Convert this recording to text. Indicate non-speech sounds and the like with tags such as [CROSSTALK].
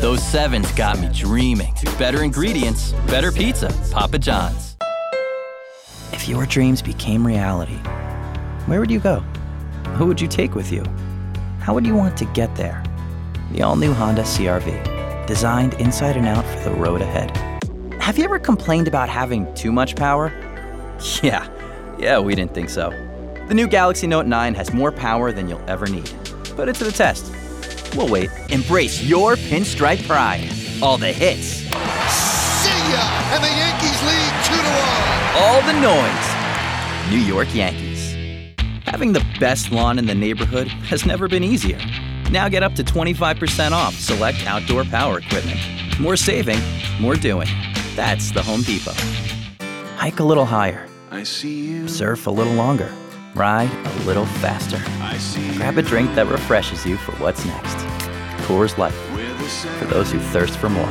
Those sevens got me dreaming. Better ingredients, better pizza. Papa John's. If your dreams became reality, where would you go? Who would you take with you? How would you want to get there? The all new Honda CRV, designed inside and out for the road ahead. Have you ever complained about having too much power? [LAUGHS] Yeah, yeah, we didn't think so. The new Galaxy Note 9 has more power than you'll ever need. Put it to the test. We'll wait. Embrace your pinstripe pride. All the hits, See ya! And the Yankees lead 2 to 1. all the noise. New York Yankees. Having the best lawn in the neighborhood has never been easier. Now get up to 25% off select outdoor power equipment. More saving, more doing. That's the Home Depot. Hike a little higher. I see you. Surf a little longer. Ride a little faster. I see Grab a drink that refreshes you for what's next. Coors Light, for those who thirst for more.